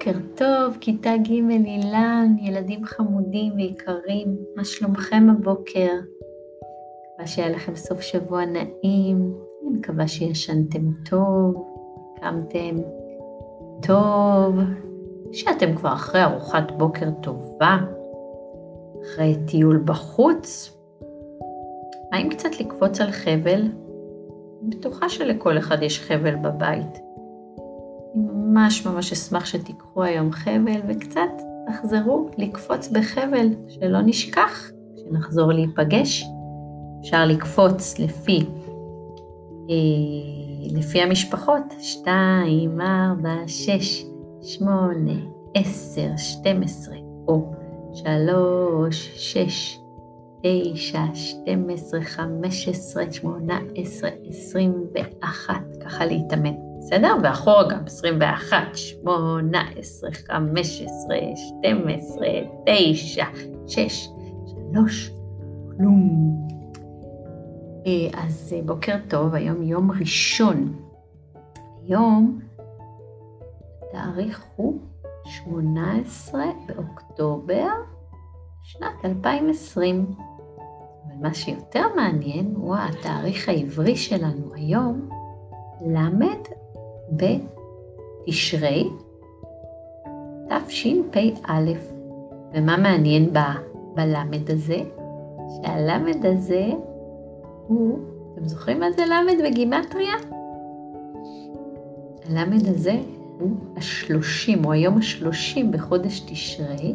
בוקר טוב, כיתה ג' אילן, ילדים חמודים ויקרים, מה שלומכם הבוקר? מקווה שהיה לכם סוף שבוע נעים, אני מקווה שישנתם טוב, קמתם טוב, שאתם כבר אחרי ארוחת בוקר טובה, אחרי טיול בחוץ. האם קצת לקפוץ על חבל? אני בטוחה שלכל אחד יש חבל בבית. ממש ממש אשמח שתיקחו היום חבל וקצת תחזרו לקפוץ בחבל, שלא נשכח כשנחזור להיפגש. אפשר לקפוץ לפי, אה, לפי המשפחות, 2, 4, 6, 8, 10, 12, או 3, 6, 9, 12, 15, 18, 21, ככה להתאמן. בסדר? ואחורה גם 21, 18, 15, 12, 9, 6, 3, כלום. אה, אז אה, בוקר טוב, היום יום ראשון. היום התאריך הוא 18 באוקטובר שנת 2020. אבל מה שיותר מעניין הוא התאריך העברי שלנו היום, ל' בתשרי תשפ"א. ומה מעניין בלמד הזה? שהלמד הזה הוא, אתם זוכרים מה זה למד בגימטריה? הלמד הזה הוא השלושים, הוא היום השלושים בחודש תשרי.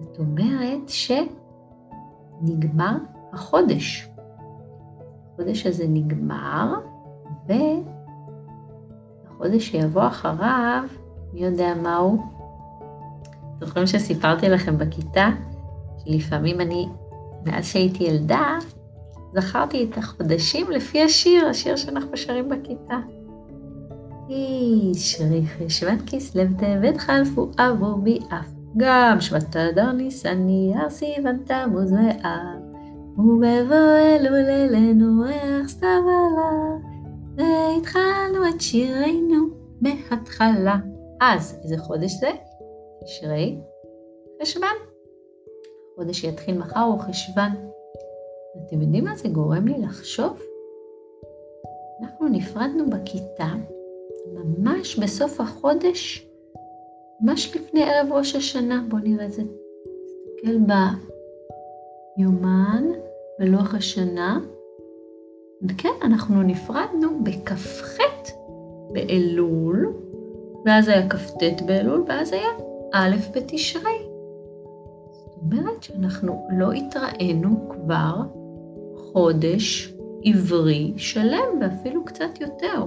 זאת אומרת שנגמר החודש. החודש הזה נגמר, ו... החודש שיבוא אחריו, מי יודע מהו? זוכרים שסיפרתי לכם בכיתה, שלפעמים אני, מאז שהייתי ילדה, זכרתי את החודשים לפי השיר, השיר שאנחנו שרים בכיתה. תשרי חשוון כסלו טבת חלפו עבור בי אף גם שבט אדר ניסן נייר סיוון תמוז ואב ובבוא אלול אלינו ריח סתיו עלה והתחלנו את שירנו מההתחלה. אז איזה חודש זה? תשרי חשוון. חודש שיתחיל מחר הוא חשוון. אתם יודעים מה זה גורם לי לחשוב? אנחנו נפרדנו בכיתה ממש בסוף החודש, ממש לפני ערב ראש השנה. בואו נראה את זה. נסתכל ביומן, בלוח השנה. וכן, אנחנו נפרדנו בכ"ח באלול, ואז היה כ"ט באלול, ואז היה א' בתשרי. זאת אומרת שאנחנו לא התראינו כבר חודש עברי שלם, ואפילו קצת יותר.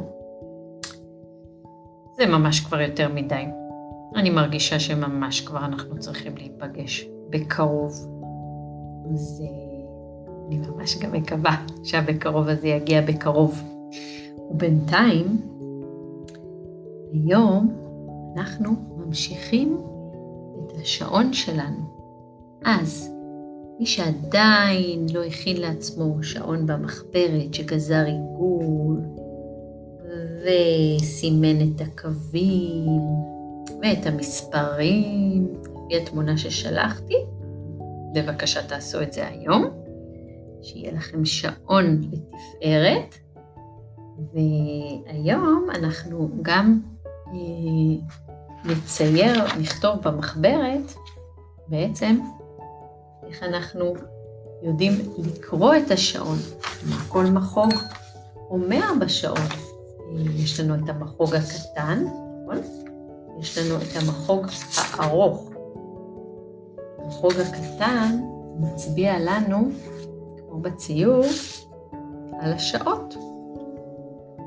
זה ממש כבר יותר מדי. אני מרגישה שממש כבר אנחנו צריכים להיפגש בקרוב. אז אני ממש גם מקווה שהבקרוב הזה יגיע בקרוב. ובינתיים, היום אנחנו ממשיכים את השעון שלנו. אז, מי שעדיין לא הכין לעצמו שעון במחברת שגזר עיגול וסימן את הקווים ואת המספרים לפי התמונה ששלחתי, בבקשה תעשו את זה היום. שיהיה לכם שעון לתפארת. והיום אנחנו גם אה, נצייר, נכתוב במחברת בעצם איך אנחנו יודעים לקרוא את השעון. כל מחוג אומר בשעון. אה, יש לנו את המחוג הקטן, נכון? יש לנו את המחוג הארוך. המחוג הקטן מצביע לנו כמו בציור, על השעות.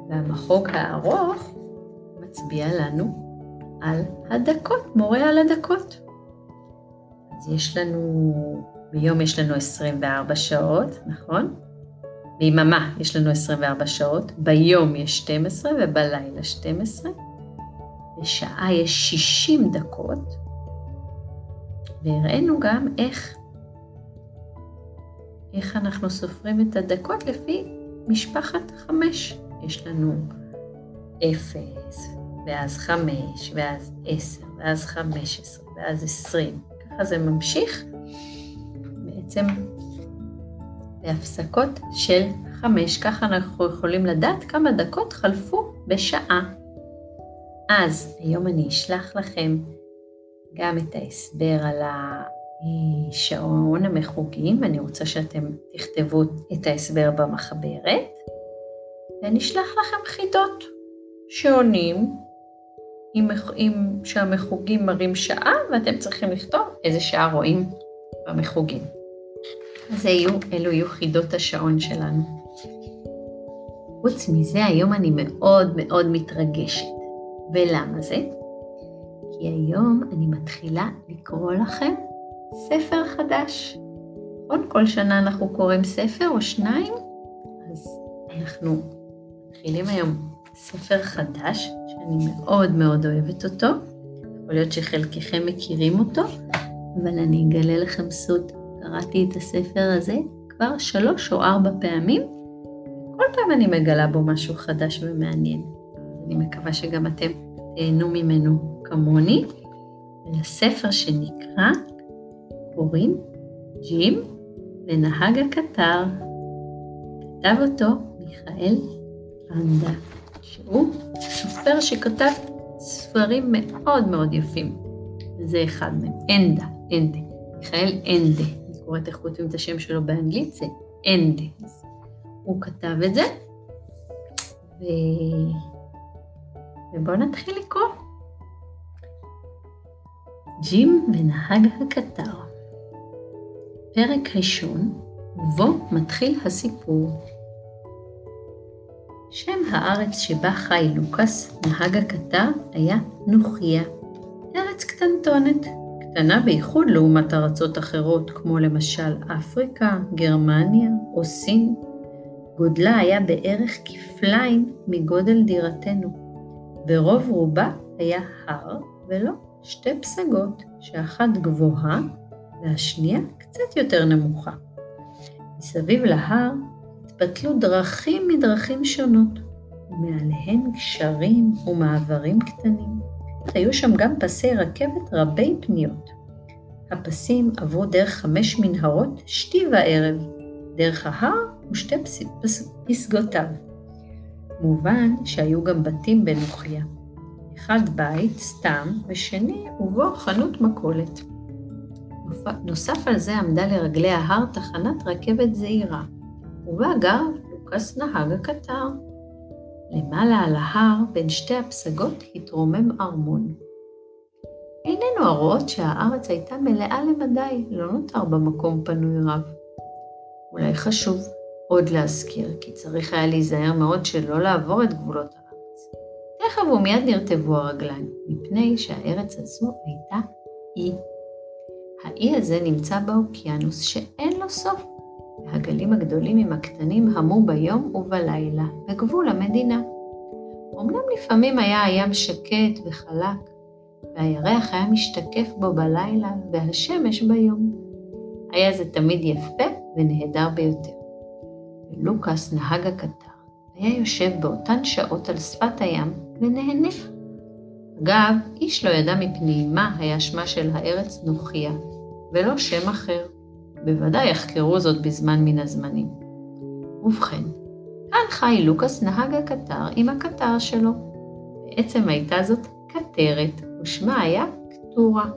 והמחוג הארוך מצביע לנו על הדקות, מורה על הדקות. אז יש לנו, ביום יש לנו 24 שעות, נכון? ביממה יש לנו 24 שעות, ביום יש 12 ובלילה 12. בשעה יש 60 דקות, והראינו גם איך איך אנחנו סופרים את הדקות לפי משפחת חמש. יש לנו אפס ואז חמש, ואז עשר, ואז חמש עשרה, ואז עשרים. ככה זה ממשיך בעצם בהפסקות של חמש. ככה אנחנו יכולים לדעת כמה דקות חלפו בשעה. אז היום אני אשלח לכם גם את ההסבר על השעון המחוגים, ואני רוצה שאתם תכתבו את ההסבר במחברת, ואני אשלח לכם חידות שעונים עם, עם שהמחוגים מראים שעה, ואתם צריכים לכתוב איזה שעה רואים במחוגים. אז יהיו, אלו יהיו חידות השעון שלנו. חוץ מזה, היום אני מאוד מאוד מתרגשת. ולמה זה? כי היום אני מתחילה לקרוא לכם ספר חדש. עוד כל שנה אנחנו קוראים ספר או שניים, אז אנחנו מתחילים היום ספר חדש, שאני מאוד מאוד אוהבת אותו. יכול להיות שחלקכם מכירים אותו, אבל אני אגלה לכם סוד. קראתי את הספר הזה כבר שלוש או ארבע פעמים, כל פעם אני מגלה בו משהו חדש ומעניין. אני מקווה שגם אתם תהנו ממנו כמוני. ולספר שנקרא קוראים ג'ים ונהג הקטר. כתב אותו מיכאל אנדה, שהוא סופר שכתב ספרים מאוד מאוד יפים. וזה אחד מהם, אנדה, אנדה, מיכאל אנדה. אני קוראת איך כותבים את השם שלו באנגלית, זה אנדה. הוא כתב את זה, ו... ובואו נתחיל לקרוא. ג'ים ונהג הקטר. פרק ראשון, ובו מתחיל הסיפור. שם הארץ שבה חי לוקאס, נהג הקטר, היה נוחיה. ארץ קטנטונת, קטנה בייחוד לעומת ארצות אחרות, כמו למשל אפריקה, גרמניה או סין. גודלה היה בערך כפליים מגודל דירתנו. ברוב רובה היה הר ולא שתי פסגות, שאחת גבוהה והשנייה קצת יותר נמוכה. מסביב להר התפתלו דרכים מדרכים שונות, ומעליהן גשרים ומעברים קטנים. היו שם גם פסי רכבת רבי פניות. הפסים עברו דרך חמש מנהרות שתי וערב, דרך ההר ושתי פס... פס... פסגותיו. מובן שהיו גם בתים בנוחיה. אחד בית סתם ושני ובו חנות מכולת. נוסף על זה עמדה לרגלי ההר תחנת רכבת זעירה, ובה גר לוקאס נהג הקטר. למעלה על ההר, בין שתי הפסגות, התרומם ארמון. איננו הרואות שהארץ הייתה מלאה למדי, לא נותר במקום פנוי רב. אולי חשוב עוד להזכיר, כי צריך היה להיזהר מאוד שלא לעבור את גבולות הארץ. תכף ומיד נרטבו הרגליים, מפני שהארץ הזו הייתה אי. האי הזה נמצא באוקיינוס שאין לו סוף, והגלים הגדולים עם הקטנים המו ביום ובלילה, בגבול המדינה. אמנם לפעמים היה הים שקט וחלק, והירח היה משתקף בו בלילה והשמש ביום. היה זה תמיד יפה ונהדר ביותר. ולוקאס, נהג הקטר, היה יושב באותן שעות על שפת הים ונהנה. אגב, איש לא ידע מפני מה היה שמה של הארץ נוחיה, ולא שם אחר. בוודאי יחקרו זאת בזמן מן הזמנים. ובכן, כאן חי לוקאס נהג הקטר עם הקטר שלו. בעצם הייתה זאת קטרת, ושמה היה קטורה.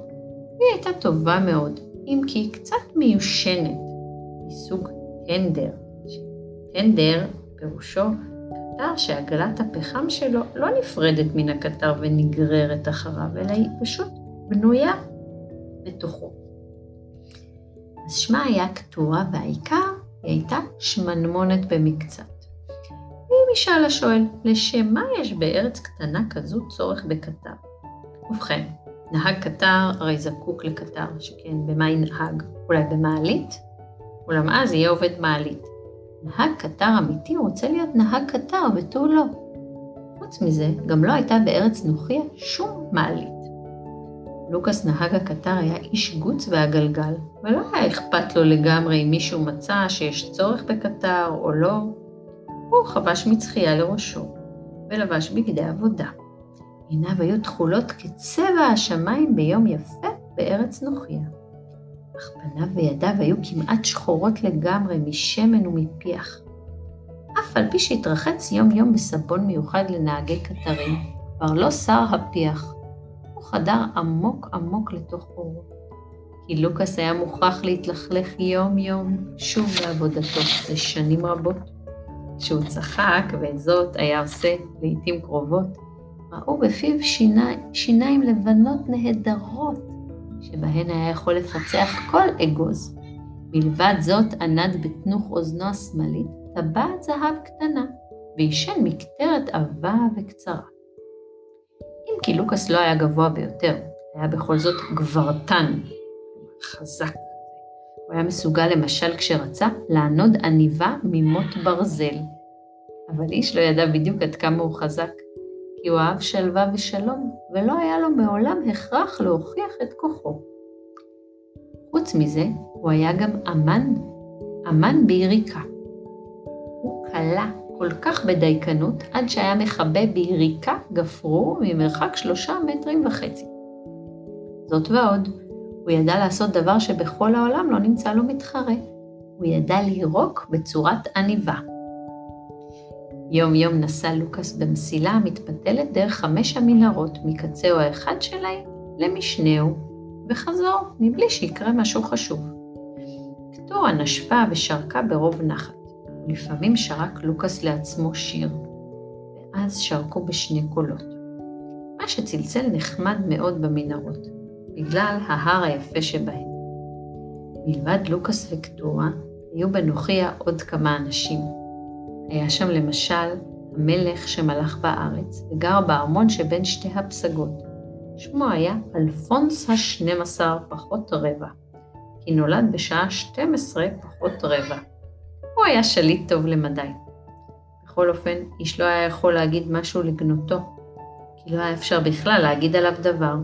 היא הייתה טובה מאוד, אם כי קצת מיושנת, מסוג טנדר. טנדר פירושו קטר שעגלת הפחם שלו לא נפרדת מן הקטר ונגררת אחריו, אלא היא פשוט בנויה בתוכו. אז שמה היה קטורה, והעיקר היא הייתה שמנמונת במקצת. ואם ישאל השואל, לשם מה יש בארץ קטנה כזו צורך בקטר? ובכן, נהג קטר הרי זקוק לקטר, שכן במה ינהג? אולי במעלית? אולם אז יהיה עובד מעלית. נהג קטר אמיתי רוצה להיות נהג קטר ותו לא. חוץ מזה, גם לא הייתה בארץ נוחיה שום מעלית. לוקאס נהג הקטר היה איש גוץ והגלגל, ולא היה אכפת לו לגמרי אם מישהו מצא שיש צורך בקטר או לא. הוא חבש מצחייה לראשו, ולבש בגדי עבודה. עיניו היו תכולות כצבע השמיים ביום יפה בארץ נוחיה. אך פניו וידיו היו כמעט שחורות לגמרי משמן ומפיח. אף על פי שהתרחץ יום יום בסבון מיוחד לנהגי קטרים, כבר לא שר הפיח. הוא חדר עמוק עמוק לתוך אורו. כי לוקאס היה מוכרח להתלכלך יום-יום שוב בעבודתו זה שנים רבות. כשהוא צחק, ואת זאת היה עושה לעתים קרובות, ראו בפיו שיני, שיניים לבנות נהדרות, שבהן היה יכול לפצח כל אגוז. מלבד זאת ענד בתנוך אוזנו השמאלית טבעת זהב קטנה, ועישן מקטרת עבה וקצרה. אם כי לוקאס לא היה גבוה ביותר, היה בכל זאת גברתן, חזק. הוא היה מסוגל למשל כשרצה לענוד עניבה ממוט ברזל. אבל איש לא ידע בדיוק עד כמה הוא חזק, כי הוא אהב שלווה ושלום, ולא היה לו מעולם הכרח להוכיח את כוחו. חוץ מזה, הוא היה גם אמן, אמן ביריקה. הוא כלה כל כך בדייקנות, עד שהיה מכבה ביריקה גפרור ממרחק שלושה מטרים וחצי. זאת ועוד, הוא ידע לעשות דבר שבכל העולם לא נמצא לו מתחרה. הוא ידע לירוק בצורת עניבה. יום יום נסע לוקאס במסילה המתפתלת דרך חמש המנהרות מקצהו האחד שלהם למשנהו, וחזור מבלי שיקרה משהו חשוב. קטורה נשפה ושרקה ברוב נחת, ולפעמים שרק לוקאס לעצמו שיר, ואז שרקו בשני קולות. מה שצלצל נחמד מאוד במנהרות, בגלל ההר היפה שבהם. מלבד לוקאס וקטורה, היו בנוחיה עוד כמה אנשים. היה שם למשל המלך שמלך בארץ וגר בארמון שבין שתי הפסגות. שמו היה אלפונס השנים עשר פחות רבע, כי נולד בשעה 12 פחות רבע. הוא היה שליט טוב למדי. בכל אופן, איש לא היה יכול להגיד משהו לגנותו, כי לא היה אפשר בכלל להגיד עליו דבר.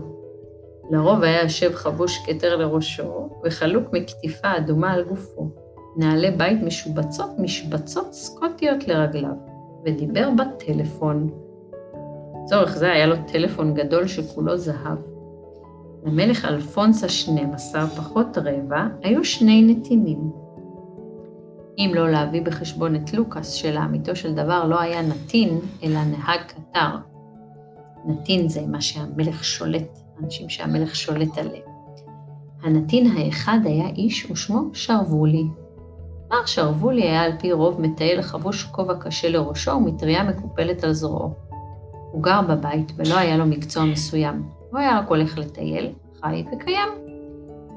לרוב היה יושב חבוש כתר לראשו, וחלוק מקטיפה אדומה על גופו, נעלי בית משובצות משבצות סקוטיות לרגליו, ודיבר בטלפון. לצורך זה היה לו טלפון גדול שכולו זהב. למלך אלפונס השנים עשר פחות רבע היו שני נתינים. אם לא להביא בחשבון את לוקאס, שלאמיתו של דבר לא היה נתין, אלא נהג קטר. נתין זה מה שהמלך שולט, אנשים שהמלך שולט עליהם. הנתין האחד היה איש ושמו שרוולי, מר שרוולי היה על פי רוב מטייל חבוש כובע קשה לראשו ומטריה מקופלת על זרועו. הוא גר בבית ולא היה לו מקצוע מסוים, הוא היה רק הולך לטייל, חי וקיים.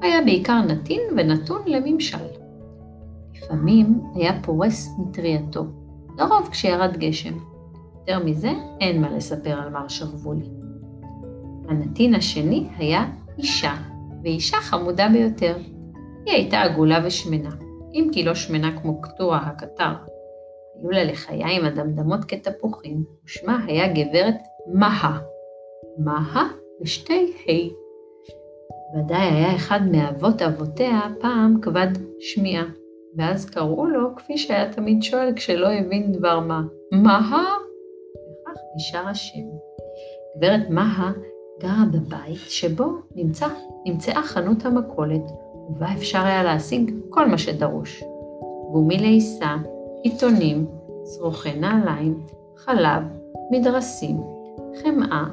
היה בעיקר נתין ונתון לממשל. לפעמים היה פורס מטרייתו, לרוב כשירד גשם. יותר מזה, אין מה לספר על מר שרוולי. הנתין השני היה אישה, ואישה חמודה ביותר. היא הייתה עגולה ושמנה. אם כי לא שמנה כמו קטורה הקטר. היו לה לחיים אדמדמות כתפוחים, ושמה היה גברת מהה. מהה ושתי ה'. ודאי היה אחד מאבות אבותיה פעם כבד שמיעה, ואז קראו לו כפי שהיה תמיד שואל כשלא הבין דבר מה, מהה? וכך נשאר השם. גברת מהה גרה בבית שבו נמצא, נמצאה חנות המכולת, ובה אפשר היה להשיג כל מה שדרוש. גומי לעיסה, עיתונים, שרוכי נעליים, חלב, מדרסים, חמאה,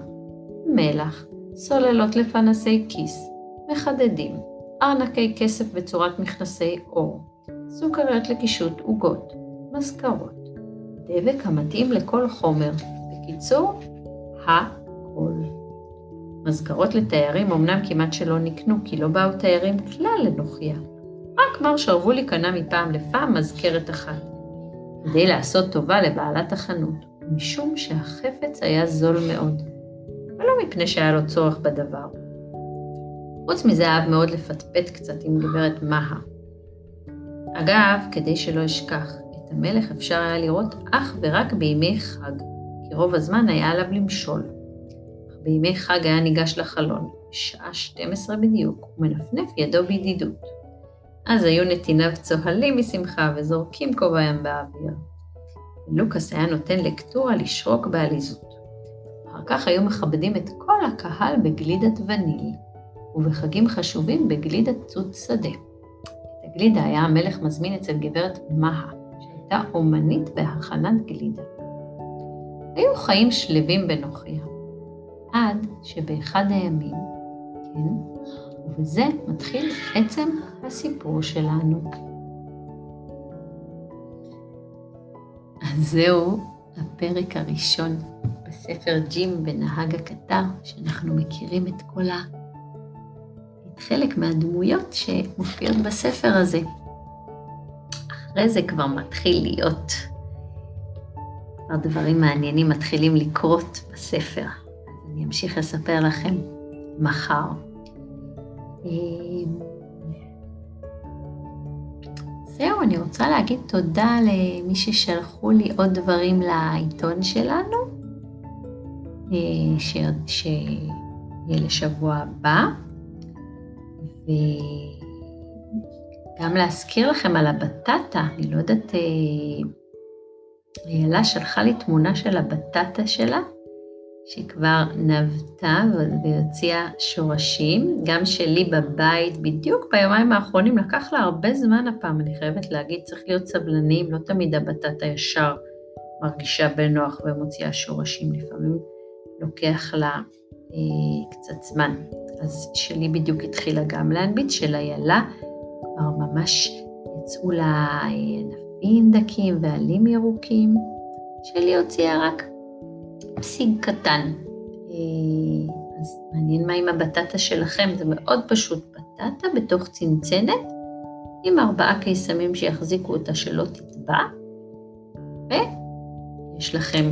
מלח, סוללות לפנסי כיס, מחדדים, ארנקי כסף בצורת מכנסי אור, סוכריות לקישוט עוגות, מזכרות, דבק המתאים לכל חומר, בקיצור, הכל. מזכרות לתיירים אמנם כמעט שלא נקנו, כי לא באו תיירים כלל לנוחיה. רק מר שרוולי קנה מפעם לפעם מזכרת אחת, כדי לעשות טובה לבעלת החנות, משום שהחפץ היה זול מאוד, ולא מפני שהיה לו צורך בדבר. חוץ מזה אהב מאוד לפטפט קצת עם גברת מהה. אגב, כדי שלא אשכח, את המלך אפשר היה לראות אך ורק בימי חג, כי רוב הזמן היה עליו למשול. בימי חג היה ניגש לחלון, בשעה 12 בדיוק, ומנפנף ידו בידידות. אז היו נתיניו צוהלים משמחה וזורקים כובעיהם באוויר. ולוקאס היה נותן לקטורה לשרוק בעליזות. אחר כך היו מכבדים את כל הקהל בגלידת וניל, ובחגים חשובים בגלידת צוד שדה. את הגלידה היה המלך מזמין אצל גברת מהה, שהייתה אומנית בהכנת גלידה. היו חיים שלווים בנוחיה, עד שבאחד הימים, כן, ובזה מתחיל עצם הסיפור שלנו. אז זהו הפרק הראשון בספר ג'ים בנהג הקטר, שאנחנו מכירים את כל ה... את חלק מהדמויות שמופיעות בספר הזה. אחרי זה כבר מתחיל להיות, כבר דברים מעניינים מתחילים לקרות בספר. אני אמשיך לספר לכם מחר. אמ, זהו, אני רוצה להגיד תודה למי ששלחו לי עוד דברים לעיתון שלנו, אה, שיהיה לשבוע הבא, וגם להזכיר לכם על הבטטה, אני לא יודעת, אה, איילה שלחה לי תמונה של הבטטה שלה, שכבר נבטה והוציאה שורשים, גם שלי בבית, בדיוק ביומיים האחרונים, לקח לה הרבה זמן הפעם, אני חייבת להגיד, צריך להיות סבלניים, לא תמיד הבטטה ישר מרגישה בנוח ומוציאה שורשים, לפעמים לוקח לה אה, קצת זמן. אז שלי בדיוק התחילה גם להנביט, של איילה כבר ממש יצאו לה ענפים דקים ועלים ירוקים, שלי הוציאה רק פסיק קטן. אה, אז מעניין מה עם הבטטה שלכם, זה מאוד פשוט, בטטה בתוך צנצנת, עם ארבעה קיסמים שיחזיקו אותה שלא תטבע, ויש לכם